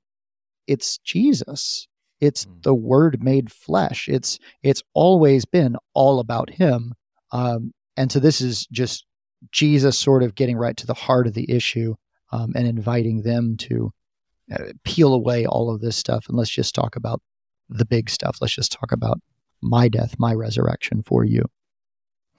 It's jesus. It's mm. the word made flesh. It's it's always been all about him. Um, and so this is just jesus sort of getting right to the heart of the issue um, and inviting them to uh, peel away all of this stuff. And let's just talk about the big stuff. Let's just talk about my death my resurrection for you.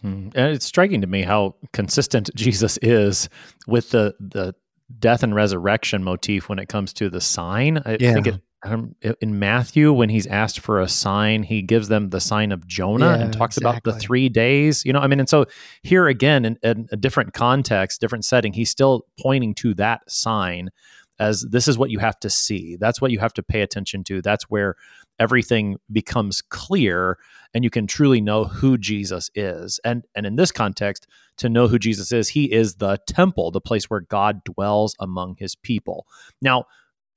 And it's striking to me how consistent Jesus is with the the death and resurrection motif when it comes to the sign. I yeah. think it, um, in Matthew, when he's asked for a sign, he gives them the sign of Jonah yeah, and talks exactly. about the three days. You know, I mean, and so here again, in, in, a different context, different setting, he's still pointing to that sign as this is what you have to see. That's what you have to pay attention to. That's where everything becomes clear and you can truly know who Jesus is. And and in this context, to know who Jesus is, he is the temple, the place where God dwells among his people. Now,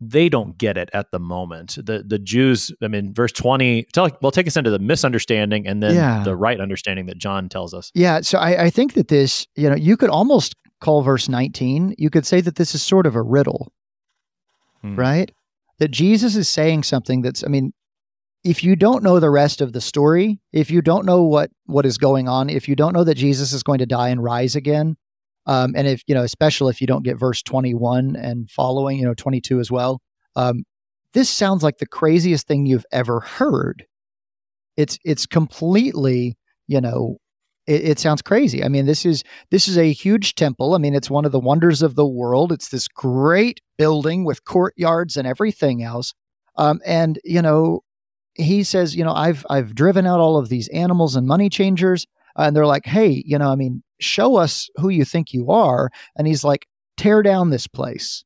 they don't get it at the moment. The the Jews, I mean, verse 20, tell, well, take us into the misunderstanding and then yeah. the right understanding that John tells us. Yeah. So I, I think that this, you know, you could almost call verse 19, you could say that this is sort of a riddle, hmm. right? That Jesus is saying something that's, I mean, if you don't know the rest of the story, if you don't know what what is going on, if you don't know that Jesus is going to die and rise again, um, and if you know, especially if you don't get verse twenty one and following, you know, twenty two as well, um, this sounds like the craziest thing you've ever heard. It's it's completely, you know, it, it sounds crazy. I mean, this is this is a huge temple. I mean, it's one of the wonders of the world. It's this great building with courtyards and everything else. Um, and you know, he says, you know, I've I've driven out all of these animals and money changers, and they're like, hey, you know, I mean, show us who you think you are, and he's like, tear down this place,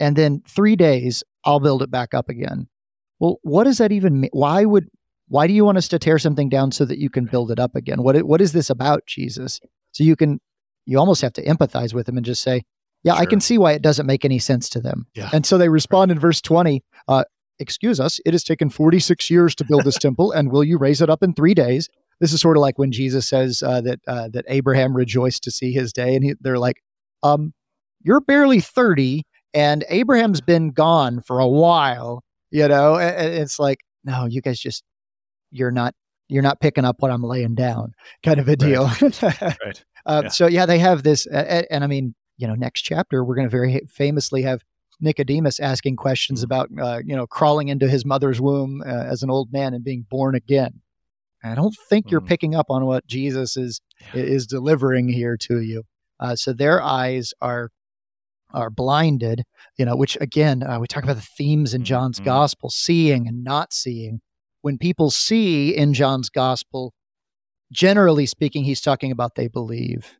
and then three days I'll build it back up again. Well, what does that even mean? Why would why do you want us to tear something down so that you can build it up again? What what is this about, Jesus? So you can you almost have to empathize with him and just say, yeah, sure. I can see why it doesn't make any sense to them. Yeah. And so they respond in verse 20, uh, excuse us, it has taken 46 years to build this temple, and will you raise it up in three days? This is sort of like when Jesus says uh, that uh, that Abraham rejoiced to see his day, and he, they're like, um, "You're barely 30, and Abraham's been gone for a while." You know, and it's like, no, you guys just you're not you're not picking up what I'm laying down, kind of a deal. Right. right. Uh, yeah. So yeah, they have this, and, and I mean, you know, next chapter we're going to very famously have Nicodemus asking questions mm-hmm. about, uh, you know, crawling into his mother's womb uh, as an old man and being born again. I don't think you're mm. picking up on what Jesus is yeah. is delivering here to you. Uh, so their eyes are are blinded, you know. Which again, uh, we talk about the themes in John's mm-hmm. gospel: seeing and not seeing. When people see in John's gospel, generally speaking, he's talking about they believe,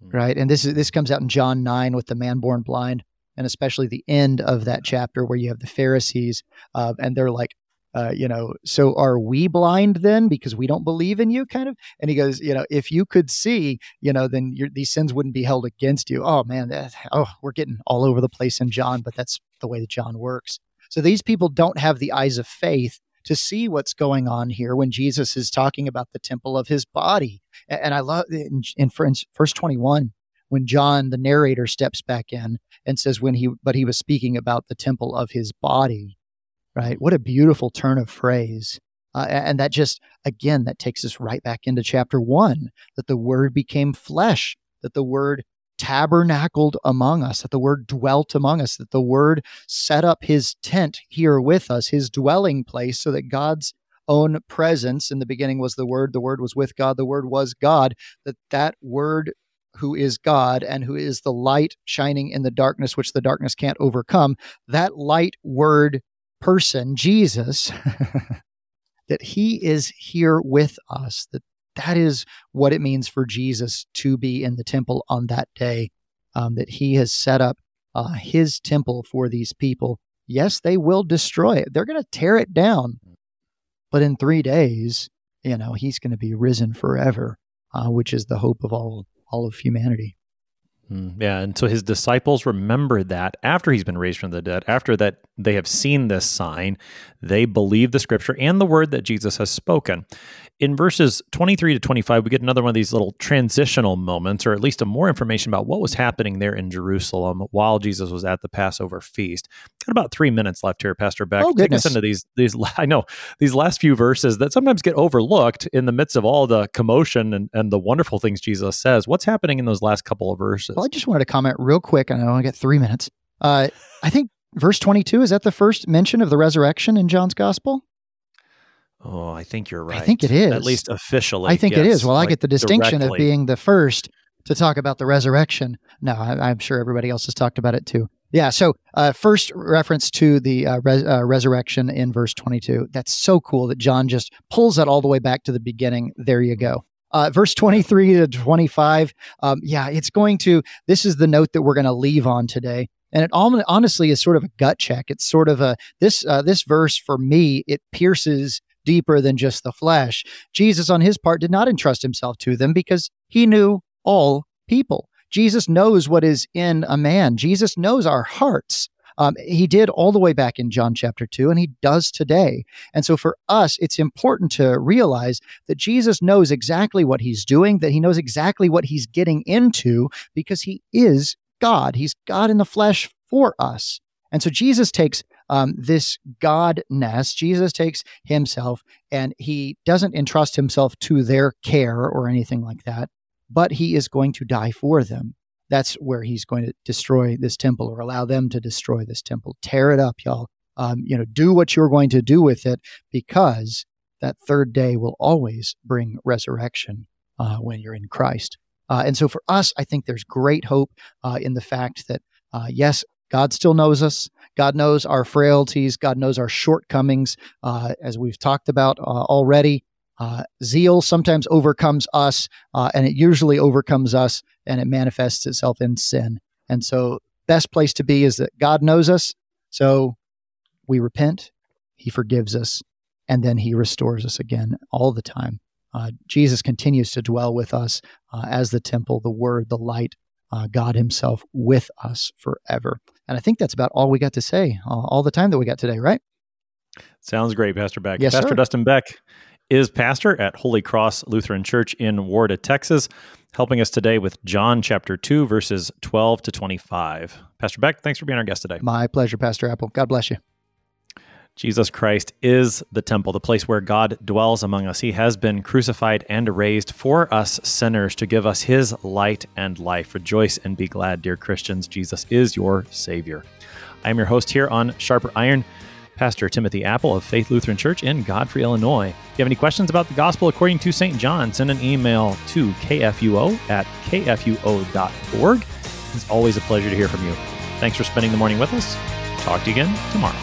mm-hmm. right? And this is this comes out in John nine with the man born blind and especially the end of that chapter where you have the Pharisees, uh, and they're like, uh, you know, so are we blind then because we don't believe in you, kind of? And he goes, you know, if you could see, you know, then these sins wouldn't be held against you. Oh man, that, oh, we're getting all over the place in John, but that's the way that John works. So these people don't have the eyes of faith to see what's going on here when Jesus is talking about the temple of his body. And I love in, in verse 21 when John, the narrator, steps back in and says, when he, but he was speaking about the temple of his body right? What a beautiful turn of phrase. Uh, and that just, again, that takes us right back into chapter one that the word became flesh, that the word tabernacled among us, that the word dwelt among us, that the word set up his tent here with us, his dwelling place, so that God's own presence in the beginning was the word, the word was with God, the word was God, that that word who is God and who is the light shining in the darkness, which the darkness can't overcome, that light word person, Jesus, that he is here with us, that that is what it means for Jesus to be in the temple on that day, um, that he has set up uh, his temple for these people. Yes, they will destroy it. They're going to tear it down. But in three days, you know, he's going to be risen forever, uh, which is the hope of all, all of humanity. Mm, yeah, and so his disciples remembered that after he's been raised from the dead, after that they have seen this sign, they believe the scripture and the word that Jesus has spoken in verses 23 to 25, we get another one of these little transitional moments, or at least a more information about what was happening there in Jerusalem while Jesus was at the Passover feast. Got about three minutes left here, Pastor Beck. Oh, Take us into these these. I know these last few verses that sometimes get overlooked in the midst of all the commotion and, and the wonderful things Jesus says. What's happening in those last couple of verses? I just wanted to comment real quick, and I only get three minutes. Uh, I think verse 22 is that the first mention of the resurrection in John's gospel? Oh, I think you're right. I think it is. At least officially. I think yes, it is. Well, like I get the distinction directly. of being the first to talk about the resurrection. No, I, am sure everybody else has talked about it too. Yeah. So, uh, first reference to the uh, res- uh, resurrection in verse 22. That's so cool that John just pulls that all the way back to the beginning. There you go. Uh, verse 23 to 25. Um, yeah, it's going to, this is the note that we're going to leave on today. And it honestly is sort of a gut check. It's sort of a, this, uh, this verse for me, it pierces deeper than just the flesh. Jesus, on his part, did not entrust himself to them because he knew all people. Jesus knows what is in a man, Jesus knows our hearts. Um, he did all the way back in John chapter 2, and he does today. And so for us, it's important to realize that Jesus knows exactly what he's doing, that he knows exactly what he's getting into because he is God. He's God in the flesh for us. And so Jesus takes um, this godness. Jesus takes himself and he doesn't entrust himself to their care or anything like that, but he is going to die for them. That's where he's going to destroy this temple or allow them to destroy this temple. Tear it up, y'all. Um, you know, do what you're going to do with it because that third day will always bring resurrection uh, when you're in Christ. Uh, and so for us, I think there's great hope uh, in the fact that, uh, yes, God still knows us. God knows our frailties. God knows our shortcomings. Uh, as we've talked about uh, already, uh, zeal sometimes overcomes us, uh, and it usually overcomes us, and it manifests itself in sin. And so, best place to be is that God knows us. So we repent, He forgives us, and then He restores us again all the time. Uh, Jesus continues to dwell with us uh, as the temple, the Word, the light, uh, God Himself with us forever. And I think that's about all we got to say, uh, all the time that we got today, right? Sounds great, Pastor Beck. Yes, Pastor sir. Dustin Beck is pastor at Holy Cross Lutheran Church in Warda, Texas, helping us today with John chapter 2, verses 12 to 25. Pastor Beck, thanks for being our guest today. My pleasure, Pastor Appel. God bless you. Jesus Christ is the temple, the place where God dwells among us. He has been crucified and raised for us sinners to give us his light and life. Rejoice and be glad, dear Christians. Jesus is your Savior. I am your host here on Sharper Iron, Pastor Timothy Appel of Faith Lutheran Church in Godfrey, Illinois. If you have any questions about the gospel according to St. John, send an email to kfuo at kfuo.org. It's always a pleasure to hear from you. Thanks for spending the morning with us. Talk to you again tomorrow.